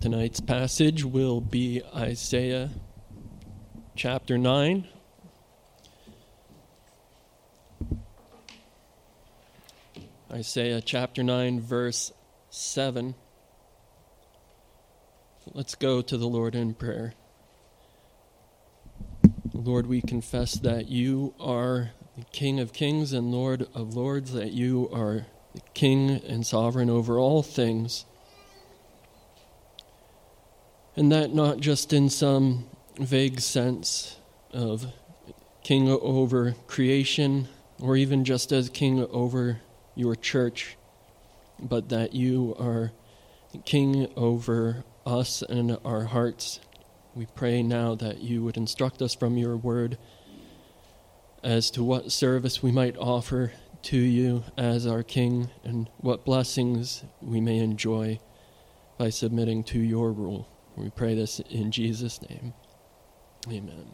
Tonight's passage will be Isaiah chapter 9. Isaiah chapter 9, verse 7. Let's go to the Lord in prayer. Lord, we confess that you are the King of kings and Lord of lords, that you are the King and sovereign over all things and that not just in some vague sense of king over creation or even just as king over your church, but that you are king over us and our hearts. We pray now that you would instruct us from your word as to what service we might offer to you as our king and what blessings we may enjoy by submitting to your rule. We pray this in Jesus' name. Amen.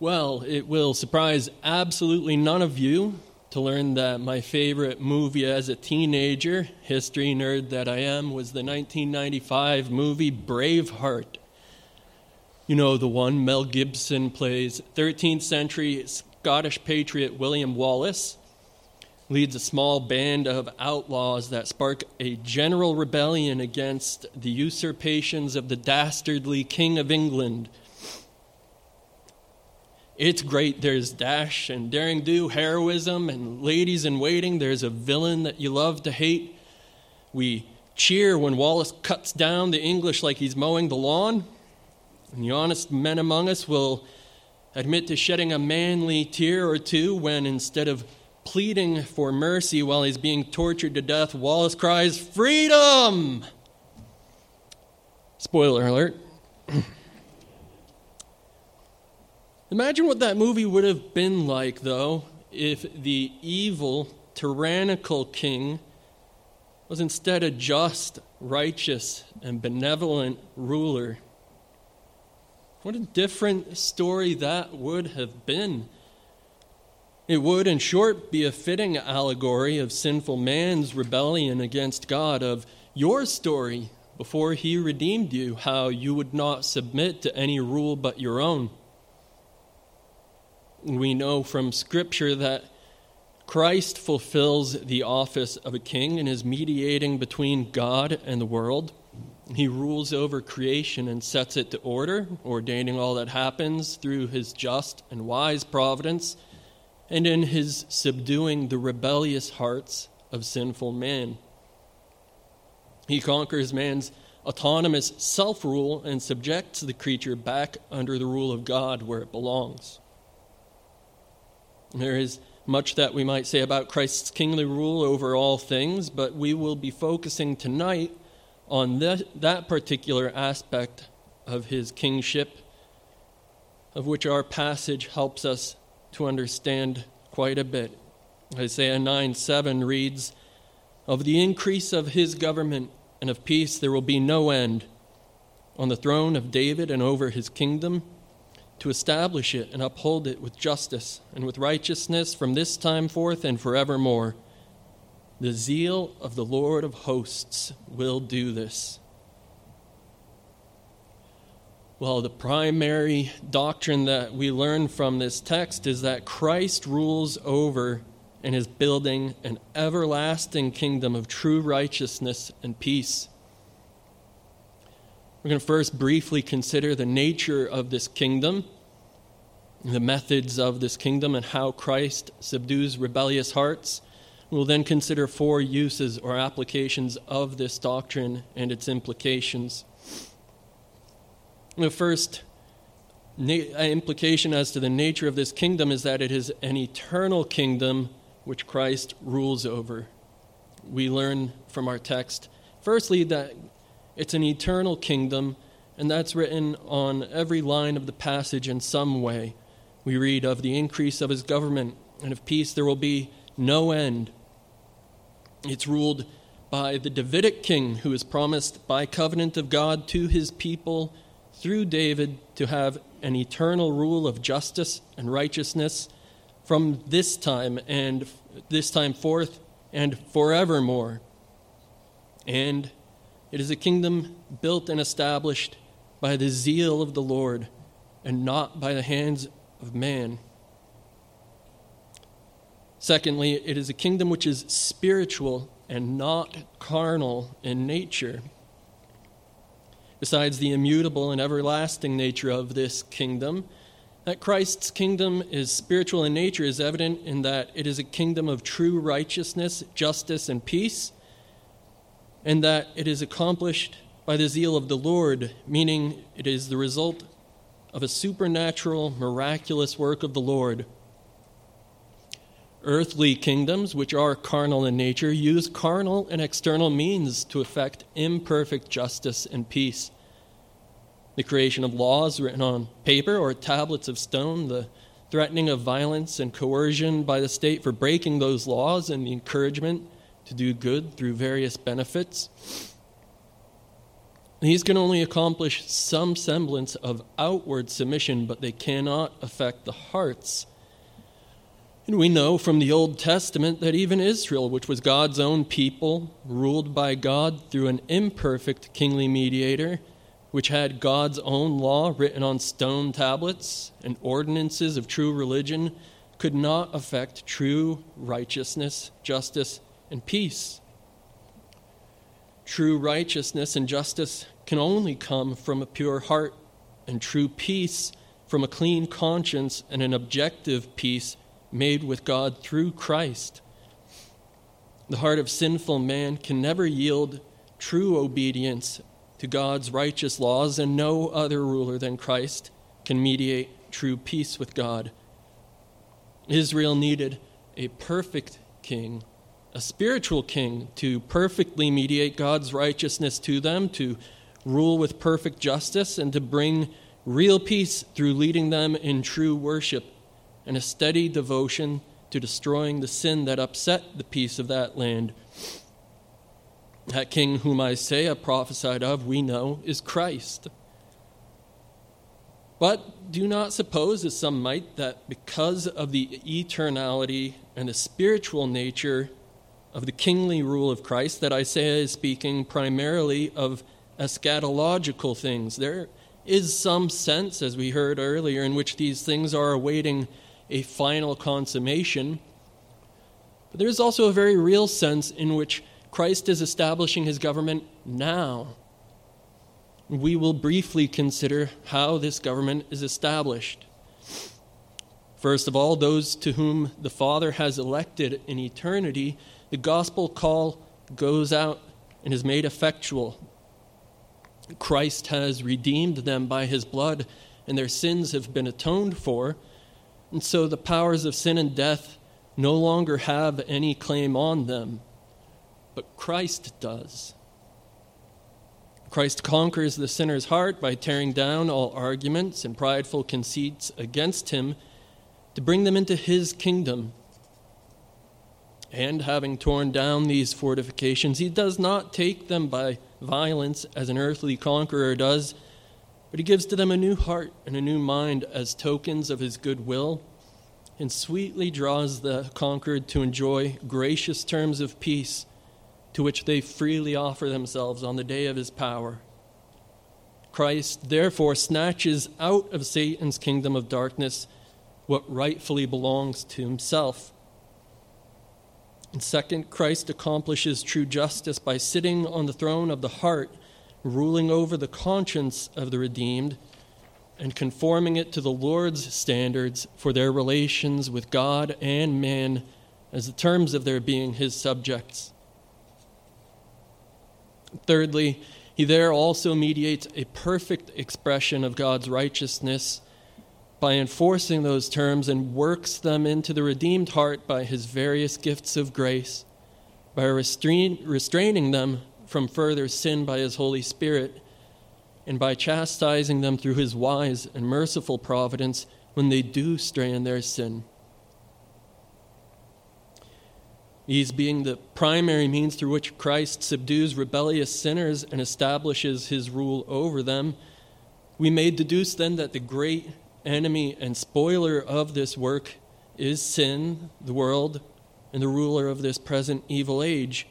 Well, it will surprise absolutely none of you to learn that my favorite movie as a teenager, history nerd that I am, was the 1995 movie Braveheart. You know, the one Mel Gibson plays 13th century Scottish patriot William Wallace leads a small band of outlaws that spark a general rebellion against the usurpations of the dastardly King of England. It's great. There's dash and daring do, heroism, and ladies in waiting. There's a villain that you love to hate. We cheer when Wallace cuts down the English like he's mowing the lawn. And the honest men among us will admit to shedding a manly tear or two when instead of pleading for mercy while he's being tortured to death, Wallace cries, Freedom! Spoiler alert. Imagine what that movie would have been like, though, if the evil, tyrannical king was instead a just, righteous, and benevolent ruler. What a different story that would have been. It would, in short, be a fitting allegory of sinful man's rebellion against God, of your story before he redeemed you, how you would not submit to any rule but your own. We know from Scripture that Christ fulfills the office of a king and is mediating between God and the world. He rules over creation and sets it to order, ordaining all that happens through his just and wise providence and in his subduing the rebellious hearts of sinful man. He conquers man's autonomous self rule and subjects the creature back under the rule of God where it belongs. There is much that we might say about Christ's kingly rule over all things, but we will be focusing tonight on that, that particular aspect of his kingship, of which our passage helps us to understand quite a bit. Isaiah 9 7 reads, Of the increase of his government and of peace there will be no end on the throne of David and over his kingdom, to establish it and uphold it with justice and with righteousness from this time forth and forevermore. The zeal of the Lord of hosts will do this. Well, the primary doctrine that we learn from this text is that Christ rules over and is building an everlasting kingdom of true righteousness and peace. We're going to first briefly consider the nature of this kingdom, the methods of this kingdom, and how Christ subdues rebellious hearts. We'll then consider four uses or applications of this doctrine and its implications. The first na- uh, implication as to the nature of this kingdom is that it is an eternal kingdom which Christ rules over. We learn from our text, firstly, that it's an eternal kingdom, and that's written on every line of the passage in some way. We read of the increase of his government, and of peace there will be no end. It's ruled by the Davidic king who is promised by covenant of God to his people through David to have an eternal rule of justice and righteousness from this time and this time forth and forevermore. And It is a kingdom built and established by the zeal of the Lord and not by the hands of man. Secondly, it is a kingdom which is spiritual and not carnal in nature. Besides the immutable and everlasting nature of this kingdom, that Christ's kingdom is spiritual in nature is evident in that it is a kingdom of true righteousness, justice, and peace, and that it is accomplished by the zeal of the Lord, meaning it is the result of a supernatural, miraculous work of the Lord. Earthly kingdoms, which are carnal in nature, use carnal and external means to effect imperfect justice and peace. The creation of laws written on paper or tablets of stone, the threatening of violence and coercion by the state for breaking those laws, and the encouragement to do good through various benefits. These can only accomplish some semblance of outward submission, but they cannot affect the hearts and we know from the Old Testament that even Israel, which was God's own people, ruled by God through an imperfect kingly mediator, which had God's own law written on stone tablets and ordinances of true religion, could not affect true righteousness, justice, and peace. True righteousness and justice can only come from a pure heart, and true peace from a clean conscience and an objective peace made with God through Christ. The heart of sinful man can never yield true obedience to God's righteous laws, and no other ruler than Christ can mediate true peace with God. Israel needed a perfect king, a spiritual king, to perfectly mediate God's righteousness to them, to rule with perfect justice, and to bring real peace through leading them in true worship and a steady devotion to destroying the sin that upset the peace of that land. That king whom Isaiah prophesied of, we know, is Christ. But do not suppose, as some might, that because of the eternality and the spiritual nature of the kingly rule of Christ, that Isaiah is speaking primarily of eschatological things. There is some sense, as we heard earlier, in which these things are awaiting a final consummation. But there is also a very real sense in which Christ is establishing his government now. We will briefly consider how this government is established. First of all, those to whom the Father has elected in eternity, the gospel call goes out and is made effectual. Christ has redeemed them by his blood, and their sins have been atoned for. And so the powers of sin and death no longer have any claim on them, but Christ does. Christ conquers the sinner's heart by tearing down all arguments and prideful conceits against him to bring them into his kingdom. And having torn down these fortifications, he does not take them by violence as an earthly conqueror does but he gives to them a new heart and a new mind as tokens of his goodwill, and sweetly draws the conquered to enjoy gracious terms of peace to which they freely offer themselves on the day of his power. Christ therefore snatches out of Satan's kingdom of darkness what rightfully belongs to himself. And second, Christ accomplishes true justice by sitting on the throne of the heart ruling over the conscience of the redeemed and conforming it to the Lord's standards for their relations with God and man as the terms of their being his subjects. Thirdly, he there also mediates a perfect expression of God's righteousness by enforcing those terms and works them into the redeemed heart by his various gifts of grace, by restrain, restraining them from further sin by his Holy Spirit, and by chastising them through his wise and merciful providence when they do stray in their sin. These being the primary means through which Christ subdues rebellious sinners and establishes his rule over them, we may deduce then that the great enemy and spoiler of this work is sin, the world, and the ruler of this present evil age.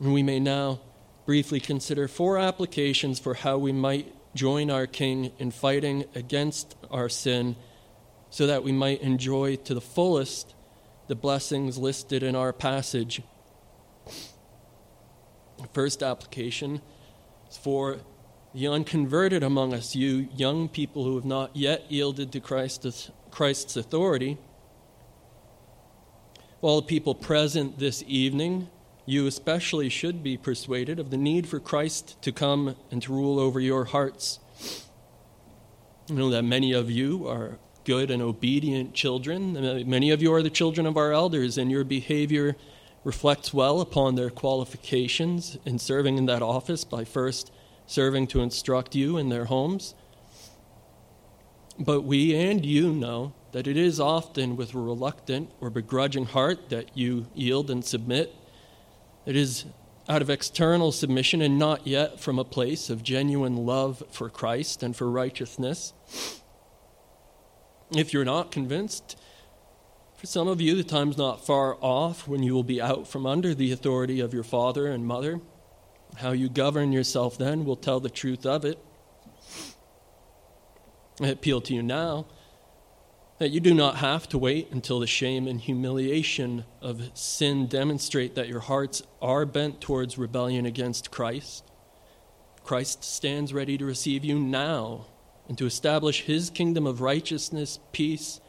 And we may now briefly consider four applications for how we might join our King in fighting against our sin so that we might enjoy to the fullest the blessings listed in our passage. The first application is for the unconverted among us, you young people who have not yet yielded to Christ's, Christ's authority. All the people present this evening, you especially should be persuaded of the need for Christ to come and to rule over your hearts. I know that many of you are good and obedient children. Many of you are the children of our elders, and your behavior reflects well upon their qualifications in serving in that office by first serving to instruct you in their homes. But we and you know that it is often with a reluctant or begrudging heart that you yield and submit. It is out of external submission and not yet from a place of genuine love for Christ and for righteousness. If you're not convinced, for some of you, the time's not far off when you will be out from under the authority of your father and mother. How you govern yourself then will tell the truth of it. I appeal to you now that you do not have to wait until the shame and humiliation of sin demonstrate that your hearts are bent towards rebellion against Christ. Christ stands ready to receive you now and to establish his kingdom of righteousness, peace,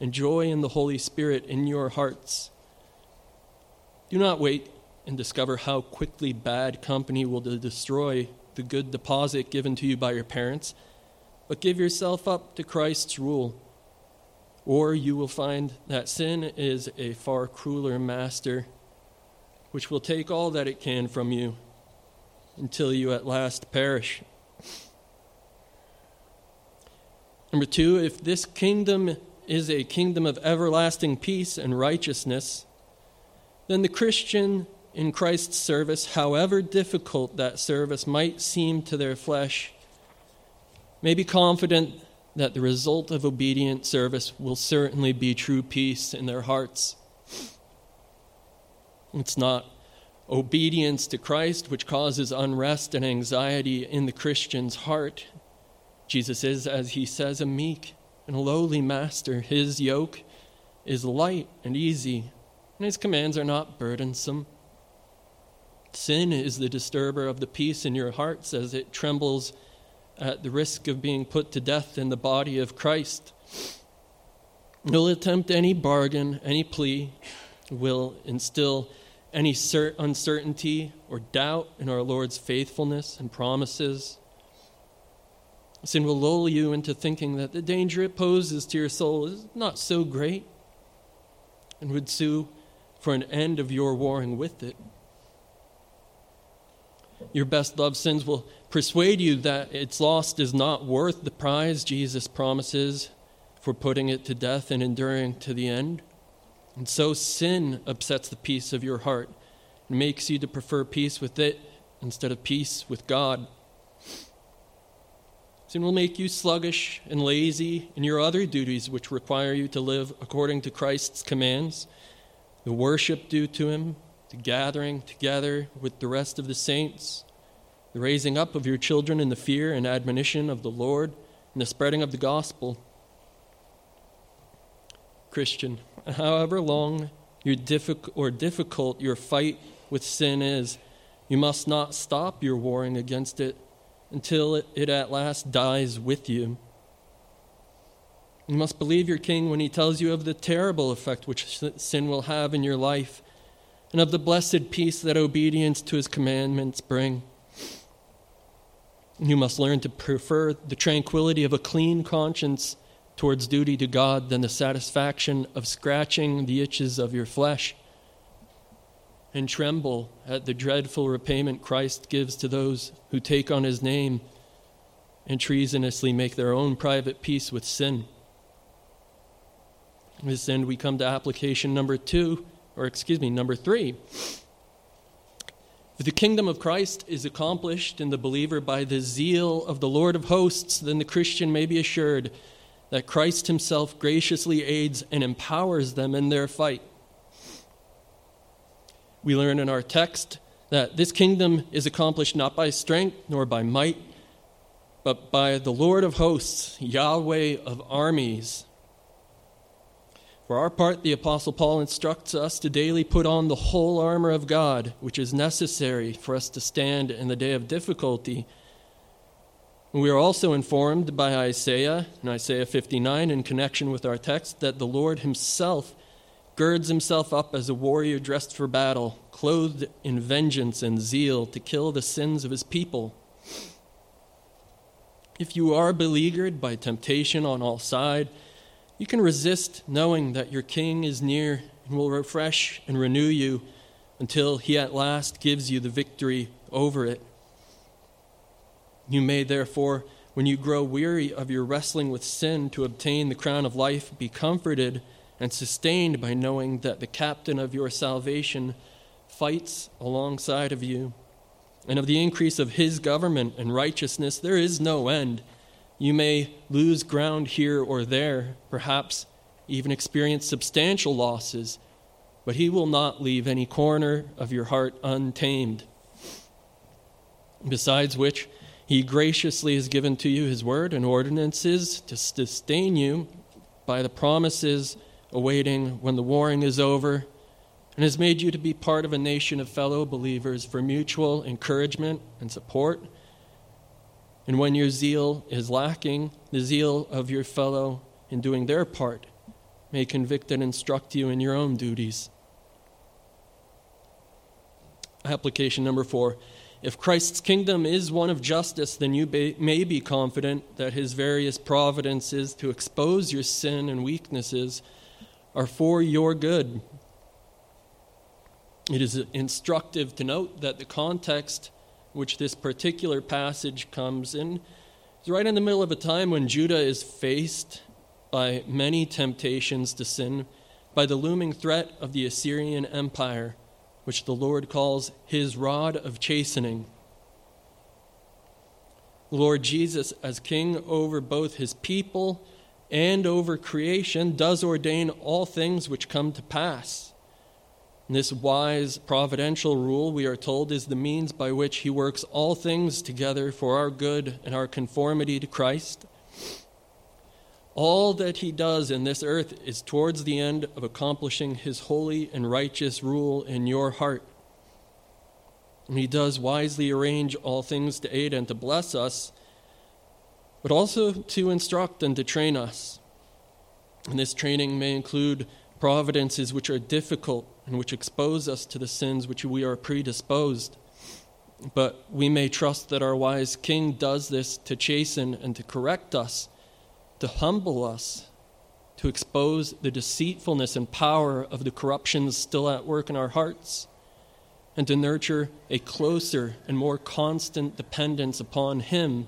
and joy in the Holy Spirit in your hearts. Do not wait and discover how quickly bad company will destroy the good deposit given to you by your parents, but give yourself up to Christ's rule. Or you will find that sin is a far crueler master, which will take all that it can from you until you at last perish. Number two, if this kingdom is a kingdom of everlasting peace and righteousness, then the Christian in Christ's service, however difficult that service might seem to their flesh, may be confident that the result of obedient service will certainly be true peace in their hearts. It's not obedience to Christ which causes unrest and anxiety in the Christian's heart. Jesus is, as he says, a meek and lowly master. His yoke is light and easy, and his commands are not burdensome. Sin is the disturber of the peace in your hearts as it trembles at the risk of being put to death in the body of Christ. Will attempt any bargain, any plea, will instill any cert- uncertainty or doubt in our Lord's faithfulness and promises. Sin will lull you into thinking that the danger it poses to your soul is not so great and would sue for an end of your warring with it. Your best loved sins will persuade you that its loss is not worth the prize Jesus promises for putting it to death and enduring to the end. And so sin upsets the peace of your heart and makes you to prefer peace with it instead of peace with God. Sin will make you sluggish and lazy in your other duties, which require you to live according to Christ's commands the worship due to Him, the gathering together with the rest of the saints, the raising up of your children in the fear and admonition of the Lord, and the spreading of the gospel. Christian, however long your difficult or difficult your fight with sin is, you must not stop your warring against it until it, it at last dies with you. You must believe your king when he tells you of the terrible effect which sin will have in your life and of the blessed peace that obedience to his commandments bring. You must learn to prefer the tranquility of a clean conscience towards duty to God than the satisfaction of scratching the itches of your flesh and tremble at the dreadful repayment Christ gives to those who take on his name and treasonously make their own private peace with sin. This end, we come to application number two, or excuse me, number three. If the kingdom of Christ is accomplished in the believer by the zeal of the Lord of hosts, then the Christian may be assured that Christ himself graciously aids and empowers them in their fight. We learn in our text that this kingdom is accomplished not by strength nor by might, but by the Lord of hosts, Yahweh of armies. For our part, the Apostle Paul instructs us to daily put on the whole armor of God, which is necessary for us to stand in the day of difficulty. We are also informed by Isaiah, in Isaiah 59, in connection with our text, that the Lord himself girds himself up as a warrior dressed for battle, clothed in vengeance and zeal to kill the sins of his people. If you are beleaguered by temptation on all sides, you can resist knowing that your king is near and will refresh and renew you until he at last gives you the victory over it. You may therefore, when you grow weary of your wrestling with sin to obtain the crown of life, be comforted and sustained by knowing that the captain of your salvation fights alongside of you. And of the increase of his government and righteousness, there is no end. You may lose ground here or there, perhaps even experience substantial losses, but he will not leave any corner of your heart untamed. Besides which, he graciously has given to you his word and ordinances to sustain you by the promises awaiting when the warring is over, and has made you to be part of a nation of fellow believers for mutual encouragement and support. And when your zeal is lacking, the zeal of your fellow in doing their part may convict and instruct you in your own duties. Application number four. If Christ's kingdom is one of justice, then you may be confident that his various providences to expose your sin and weaknesses are for your good. It is instructive to note that the context which this particular passage comes in is right in the middle of a time when Judah is faced by many temptations to sin, by the looming threat of the Assyrian Empire, which the Lord calls his rod of chastening. Lord Jesus, as king over both his people and over creation does ordain all things which come to pass. This wise providential rule, we are told, is the means by which he works all things together for our good and our conformity to Christ. All that he does in this earth is towards the end of accomplishing his holy and righteous rule in your heart. And he does wisely arrange all things to aid and to bless us but also to instruct and to train us. And this training may include providences which are difficult and which expose us to the sins which we are predisposed. But we may trust that our wise King does this to chasten and to correct us, to humble us, to expose the deceitfulness and power of the corruptions still at work in our hearts, and to nurture a closer and more constant dependence upon Him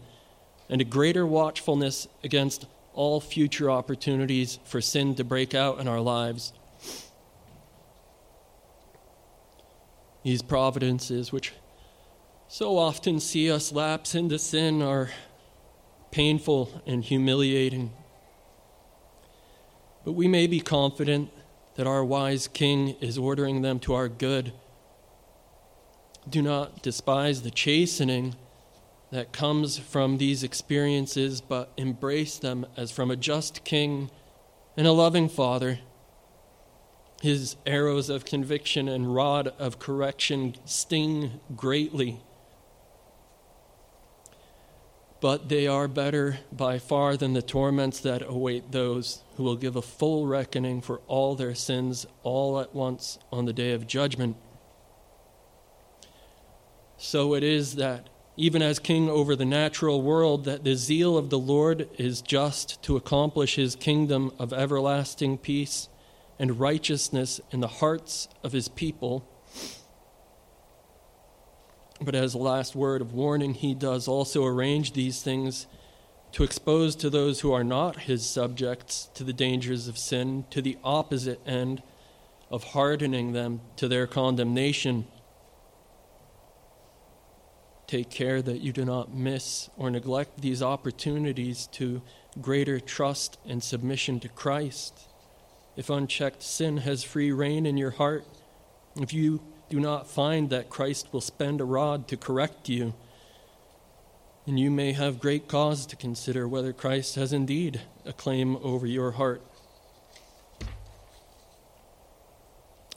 and a greater watchfulness against all future opportunities for sin to break out in our lives. These providences, which so often see us lapse into sin, are painful and humiliating. But we may be confident that our wise King is ordering them to our good. Do not despise the chastening that comes from these experiences, but embrace them as from a just king and a loving father. His arrows of conviction and rod of correction sting greatly. But they are better by far than the torments that await those who will give a full reckoning for all their sins all at once on the day of judgment. So it is that even as king over the natural world, that the zeal of the Lord is just to accomplish his kingdom of everlasting peace and righteousness in the hearts of his people. But as a last word of warning, he does also arrange these things to expose to those who are not his subjects to the dangers of sin, to the opposite end of hardening them to their condemnation. Take care that you do not miss or neglect these opportunities to greater trust and submission to Christ. If unchecked sin has free rein in your heart, if you do not find that Christ will spend a rod to correct you. And you may have great cause to consider whether Christ has indeed a claim over your heart.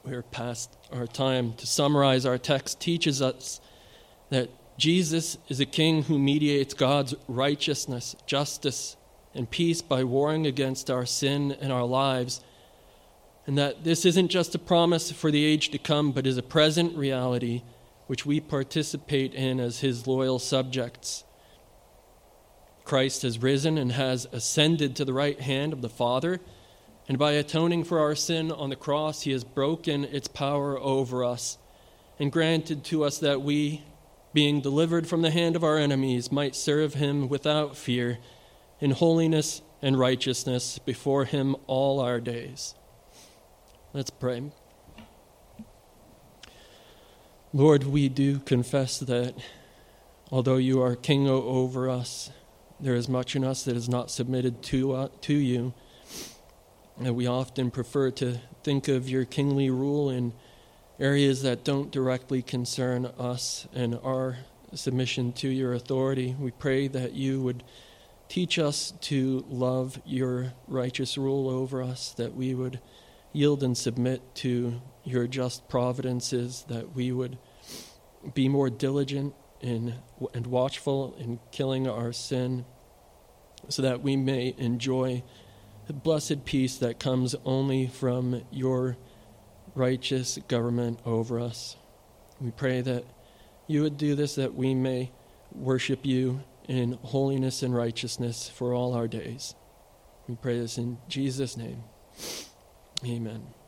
We are past our time. To summarize, our text teaches us that Jesus is a king who mediates God's righteousness, justice, and peace by warring against our sin and our lives. And that this isn't just a promise for the age to come, but is a present reality which we participate in as his loyal subjects. Christ has risen and has ascended to the right hand of the Father, and by atoning for our sin on the cross, he has broken its power over us and granted to us that we, being delivered from the hand of our enemies, might serve him without fear in holiness and righteousness before him all our days. Let's pray. Lord, we do confess that although you are king over us, there is much in us that is not submitted to, uh, to you. And we often prefer to think of your kingly rule in areas that don't directly concern us and our submission to your authority. We pray that you would teach us to love your righteous rule over us, that we would yield and submit to your just providences, that we would be more diligent in, and watchful in killing our sin, so that we may enjoy the blessed peace that comes only from your righteous government over us. We pray that you would do this, that we may worship you in holiness and righteousness for all our days. We pray this in Jesus' name. Amen.